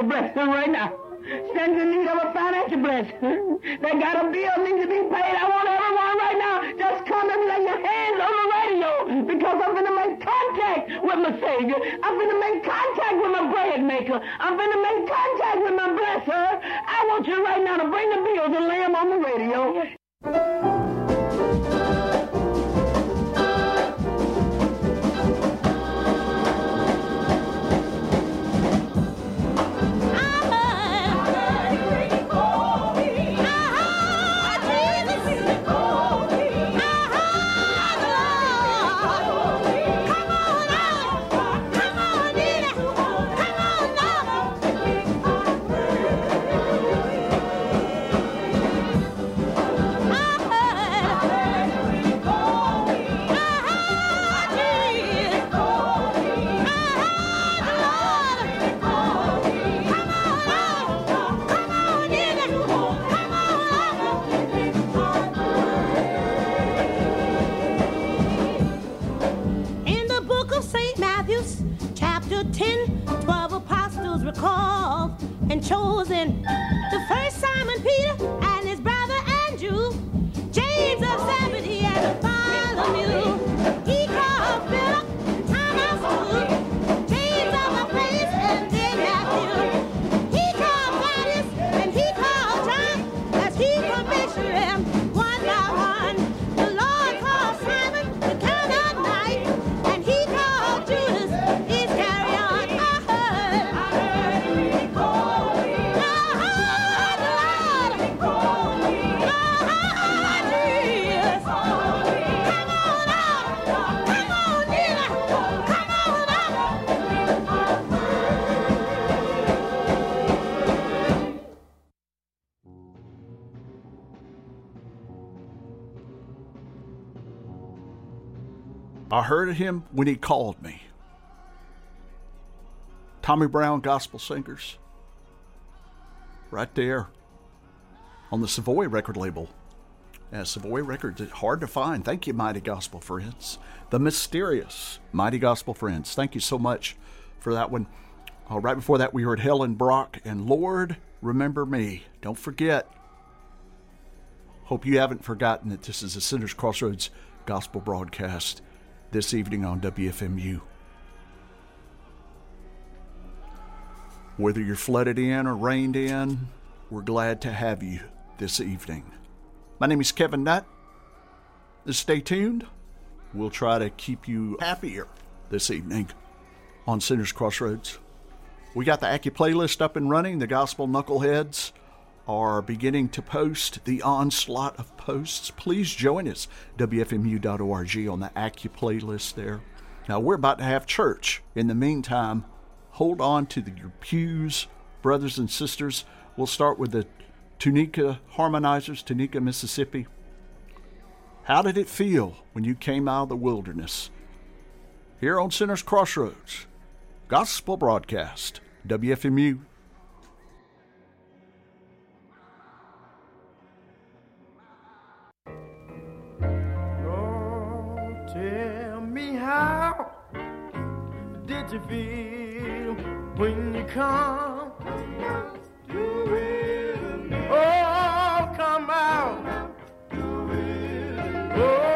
a blessing right now. Stands in need of a financial blessing. They got a bill needs to be paid. I want everyone right now just come and lay your hands on the radio because I'm going to make contact with my Savior. I'm going to make contact with my bread maker. I'm going to make contact with my blesser. I want you right now to bring the bills and lay them on the radio. Chosen. Heard him when he called me. Tommy Brown Gospel Singers. Right there on the Savoy record label. Yeah, Savoy Records, hard to find. Thank you, Mighty Gospel Friends. The mysterious Mighty Gospel Friends. Thank you so much for that one. Uh, right before that, we heard Helen Brock and Lord, Remember Me. Don't forget. Hope you haven't forgotten that this is a Sinners Crossroads gospel broadcast this evening on WFMU. Whether you're flooded in or rained in, we're glad to have you this evening. My name is Kevin Nutt. Stay tuned. We'll try to keep you happier this evening on Sinners Crossroads. We got the Aki playlist up and running. The Gospel Knuckleheads are beginning to post the onslaught of posts. Please join us, WFMU.org, on the Aki playlist there. Now, we're about to have church. In the meantime, hold on to the, your pews, brothers and sisters. We'll start with the Tunica Harmonizers, Tunica, Mississippi. How did it feel when you came out of the wilderness? Here on Sinners Crossroads, Gospel Broadcast, WFMU. You feel when you come? Oh, come out. Oh,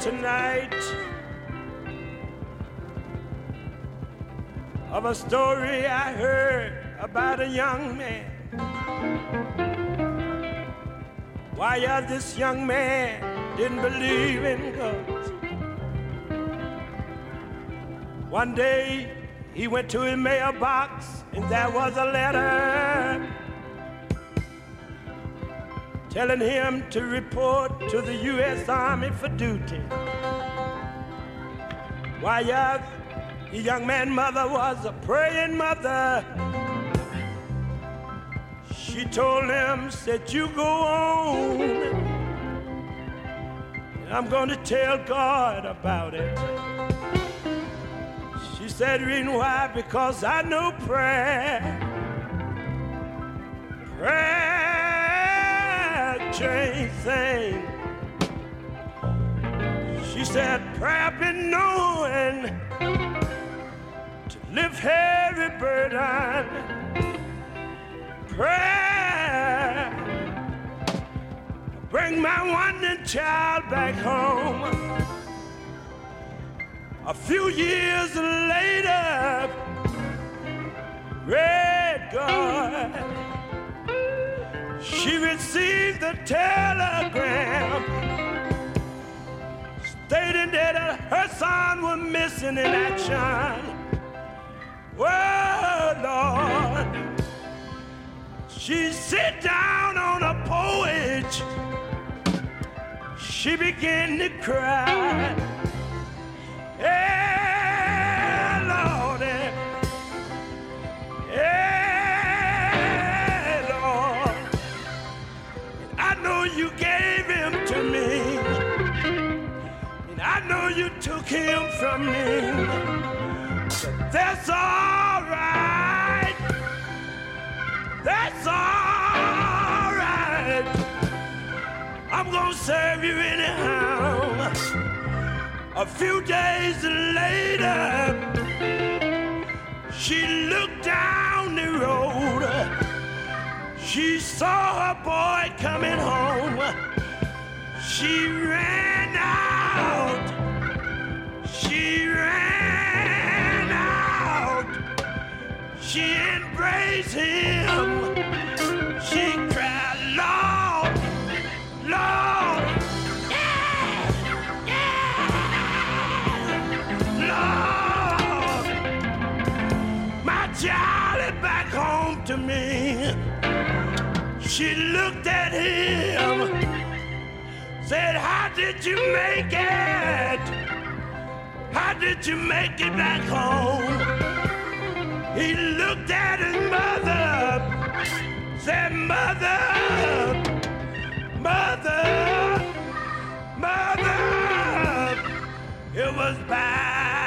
tonight of a story I heard about a young man. Why, uh, this young man didn't believe in God. One day he went to his mailbox and there was a letter telling him to report to the U.S. Army for duty. Why, yes, the young man's mother was a praying mother. She told him, said, you go on. I'm going to tell God about it. She said, reason why? Because I know prayer. Prayer change things. She said, prayer been knowing to lift heavy burden. Prayer bring my wandering child back home. A few years later, Red God, she received the telegram stating that her son was missing in action. Well, Lord, she sit down on a porch. She began to cry. Him from me. That's all right. That's all right. I'm gonna serve you anyhow. A few days later, she looked down the road. She saw her boy coming home. She ran out. She ran out. She embraced him. She cried, Lord, Lord, yeah, yeah, Lord, my child is back home to me. She looked at him, said, How did you make it? Did you make it back home? He looked at his mother, said, Mother, Mother, Mother, it was by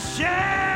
I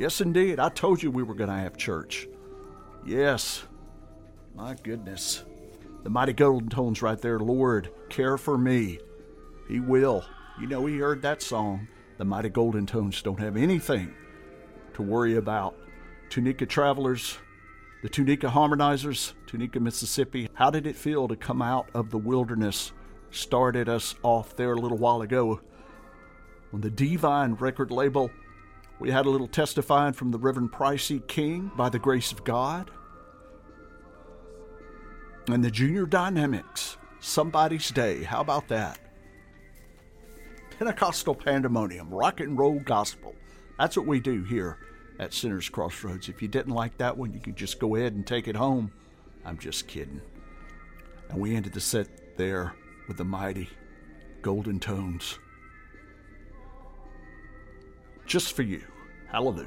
Yes, indeed. I told you we were going to have church. Yes. My goodness. The mighty golden tones right there. Lord, care for me. He will. You know, he heard that song. The mighty golden tones don't have anything to worry about. Tunica travelers, the Tunica harmonizers, Tunica, Mississippi. How did it feel to come out of the wilderness? Started us off there a little while ago on the Divine record label. We had a little testifying from the Reverend Pricey King by the grace of God. And the Junior Dynamics, Somebody's Day. How about that? Pentecostal pandemonium, rock and roll gospel. That's what we do here at Sinners Crossroads. If you didn't like that one, you could just go ahead and take it home. I'm just kidding. And we ended the set there with the mighty golden tones just for you. Hallelujah.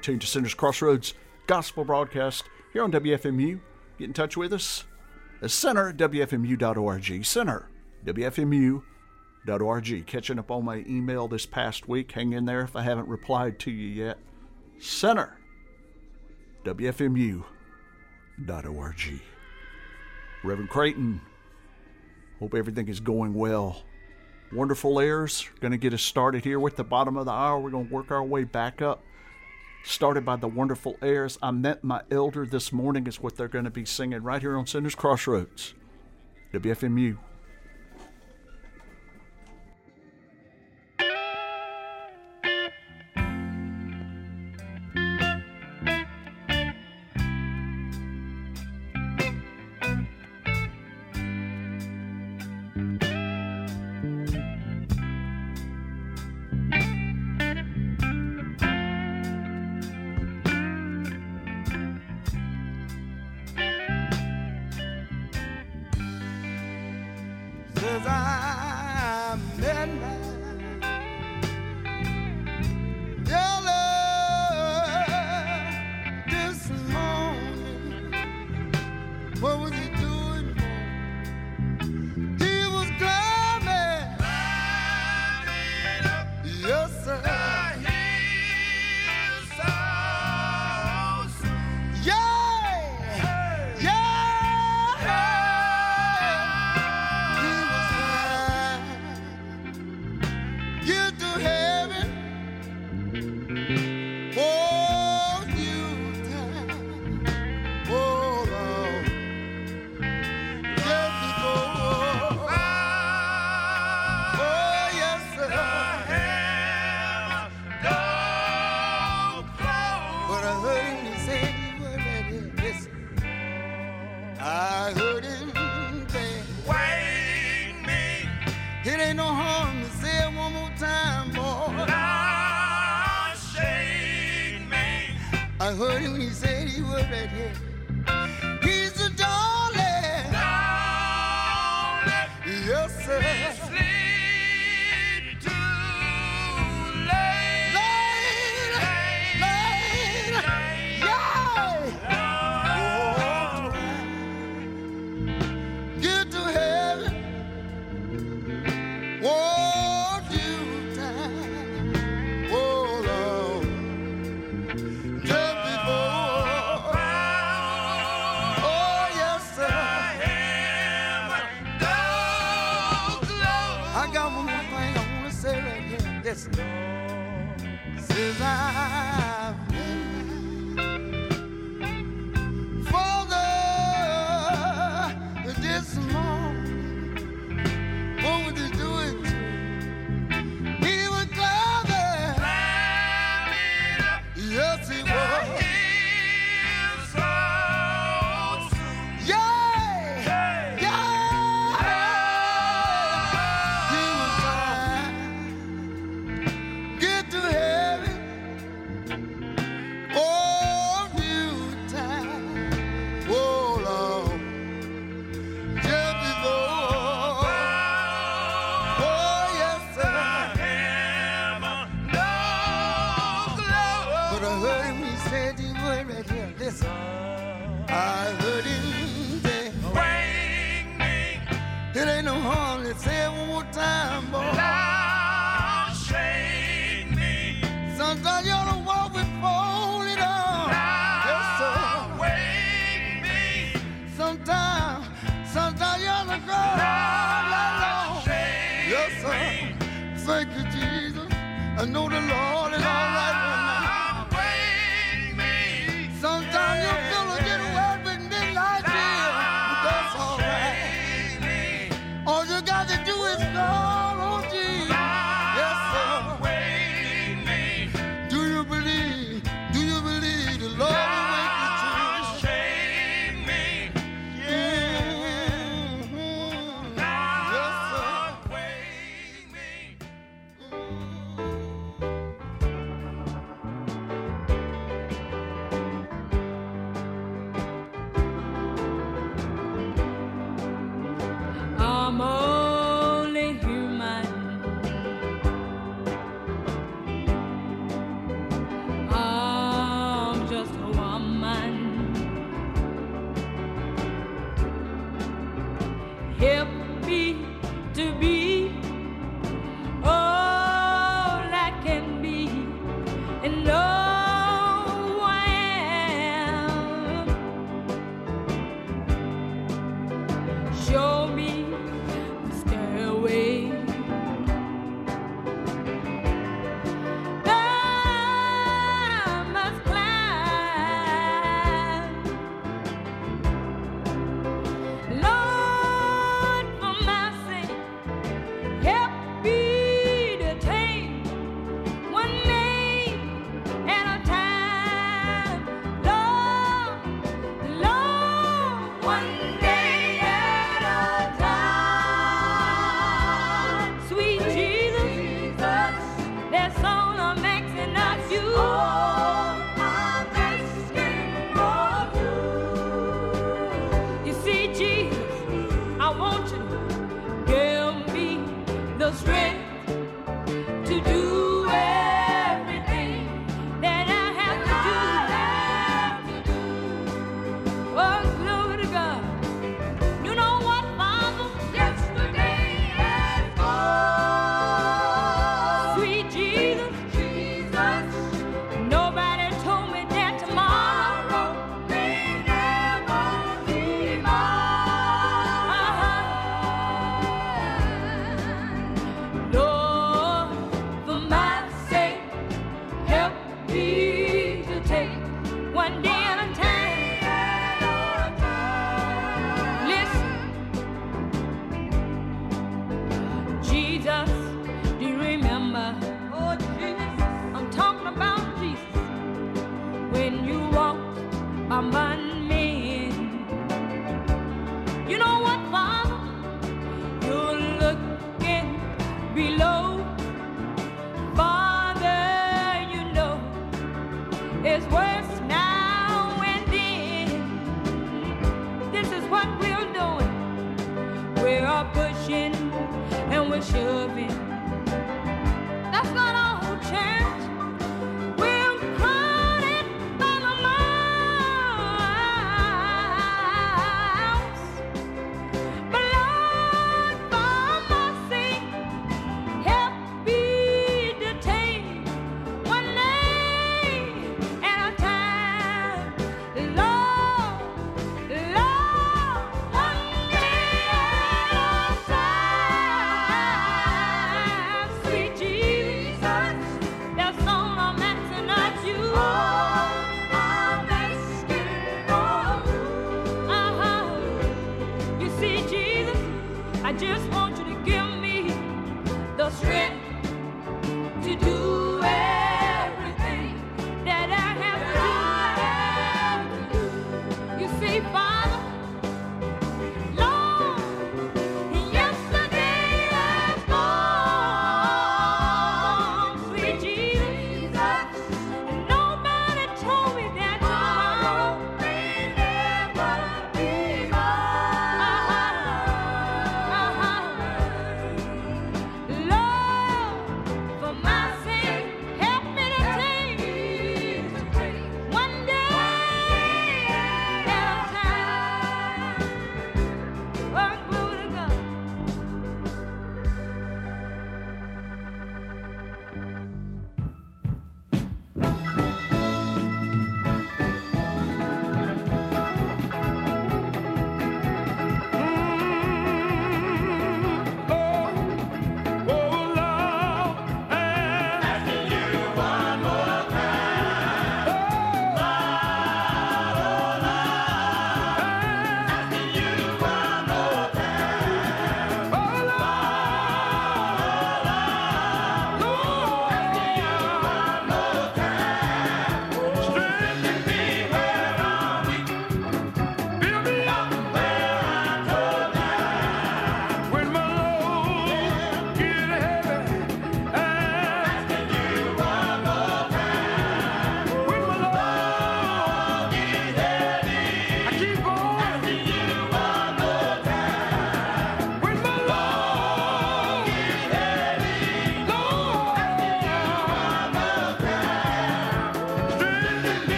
Tune to Sinners Crossroads Gospel Broadcast here on WFMU. Get in touch with us at center at WFMU.org. Center, WFMU.org. Catching up on my email this past week. Hang in there if I haven't replied to you yet. Center, WFMU.org. Reverend Creighton, hope everything is going well wonderful airs. Going to get us started here with the bottom of the hour. We're going to work our way back up. Started by the wonderful airs. I met my elder this morning, is what they're going to be singing right here on Sinners Crossroads. WFMU.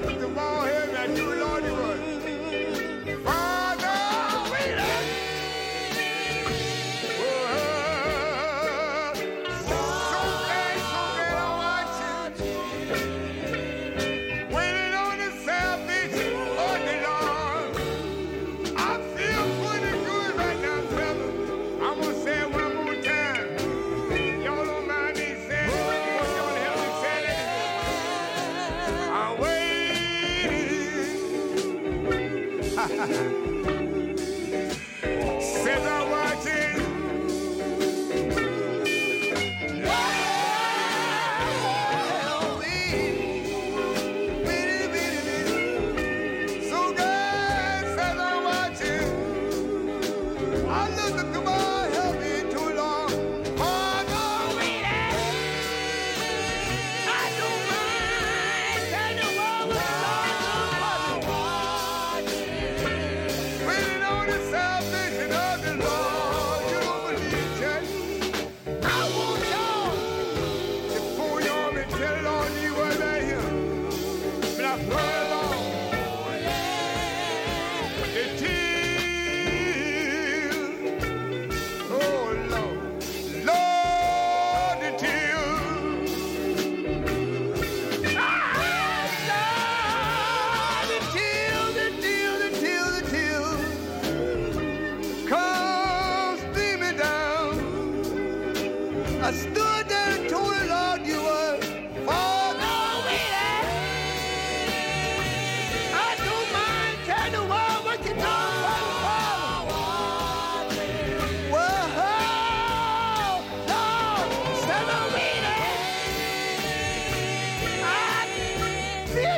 I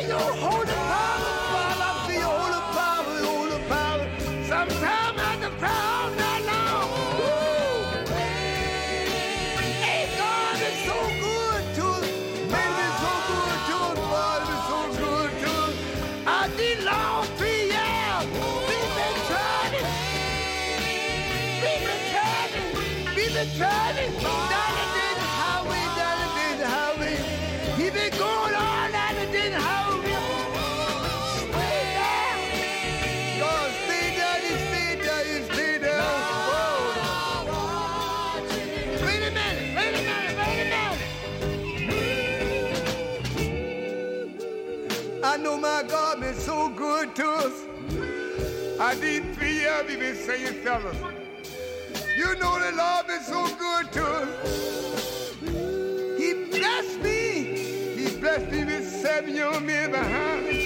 Hey, yo, need three years we've been saying, fellas. You know the Lord been so good to us. He blessed me. He blessed me with seven young men behind me.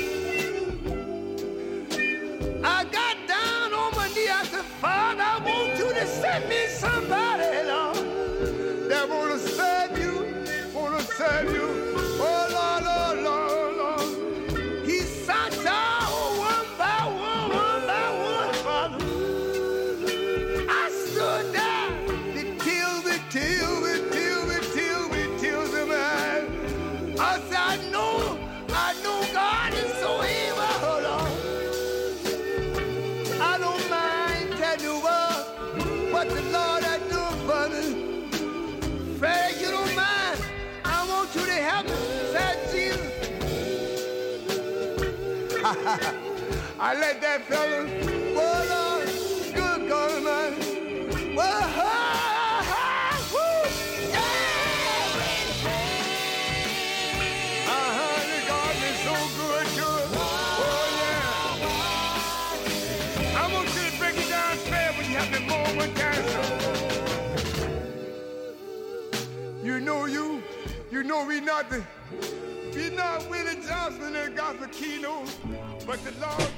Down fair when you have the more one time. You know you, you know we not the, we not Willie Johnson that got the keynote. But the Lord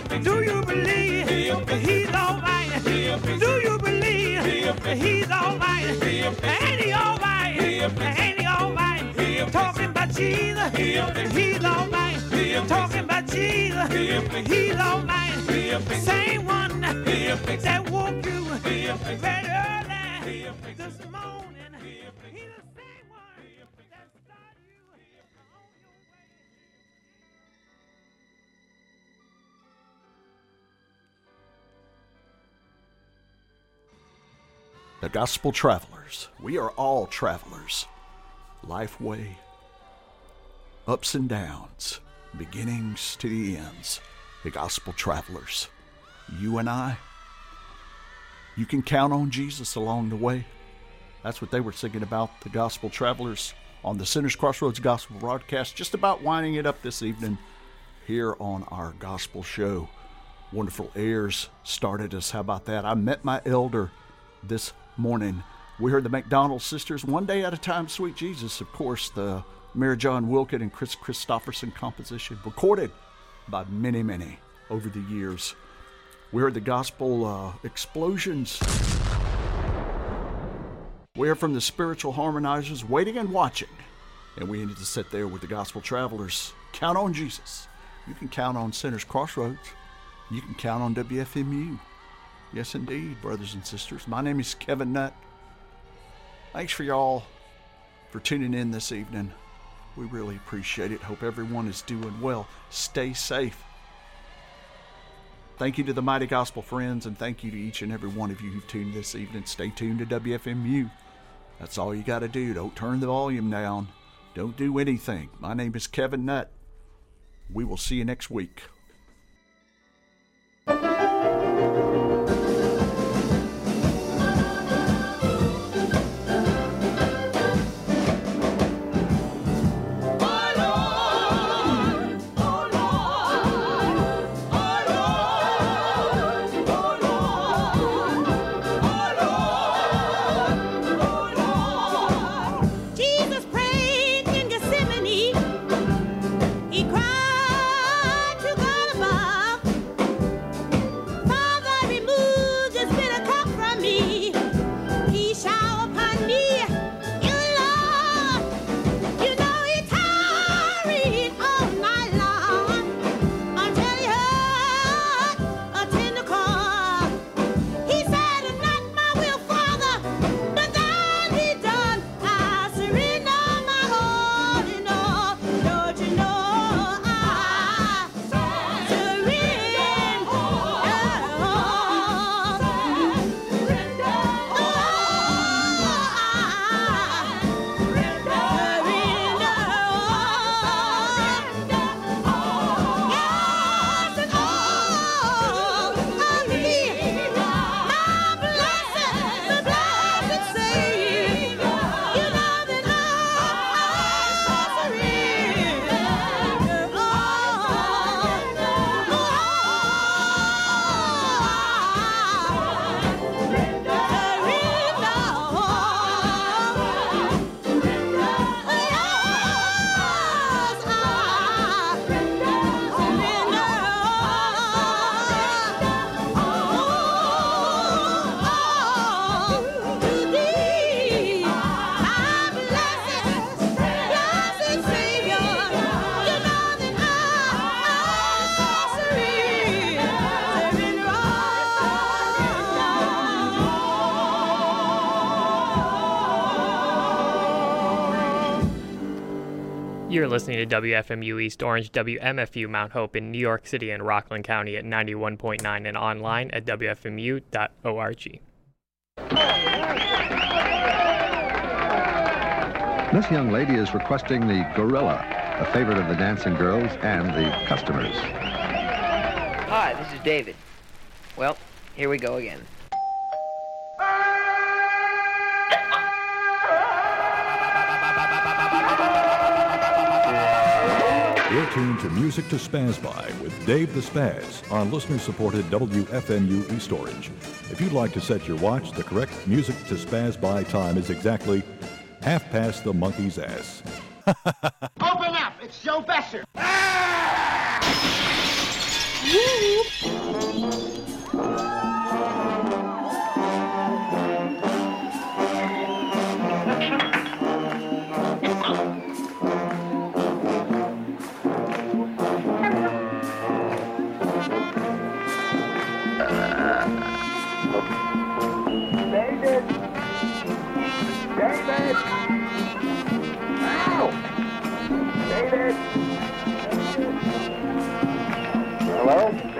Do you believe. He's all right? He'll fix it. Do you believe. He's all right? He'll fix it. Ain't He all right? He'll fix it. Ain't He all right? He'll Talking about Jesus. He's all right. He'll Talking about Jesus. He's all right. He'll fix it. Same one that woke you fix The Gospel Travelers. We are all travelers. Life way, ups and downs, beginnings to the ends. The Gospel Travelers. You and I, you can count on Jesus along the way. That's what they were singing about, the Gospel Travelers, on the Sinners Crossroads Gospel broadcast. Just about winding it up this evening here on our Gospel show. Wonderful airs started us. How about that? I met my elder this morning. We heard the McDonald sisters, One Day at a Time, Sweet Jesus, of course, the Marijohn Wilkin and Kris Kristofferson composition, recorded by many, many over the years. We heard the gospel uh, explosions. We heard from the spiritual harmonizers, waiting and watching. And we ended to sit there with the gospel travelers. Count on Jesus. You can count on Sinners Crossroads. You can count on WFMU. Yes, indeed, brothers and sisters. My name is Kevin Nutt. Thanks for y'all for tuning in this evening. We really appreciate it. Hope everyone is doing well. Stay safe. Thank you to the Mighty Gospel Friends, and thank you to each and every one of you who've tuned this evening. Stay tuned to WFMU. That's all you got to do. Don't turn the volume down. Don't do anything. My name is Kevin Nutt. We will see you next week. You're listening to WFMU East Orange, WMFU Mount Hope in New York City and Rockland County at 91.9 and online at WFMU.org. This young lady is requesting the gorilla, a favorite of the dancing girls and the customers. Hi, this is David. Well, here we go again. You're tuned to Music to Spaz By with Dave the Spaz on listener-supported WFMU East Orange. If you'd like to set your watch, the correct Music to Spaz By time is exactly half past the monkey's ass. Open up! It's Joe Besser. Ah! David! David! Ow! David! Hello?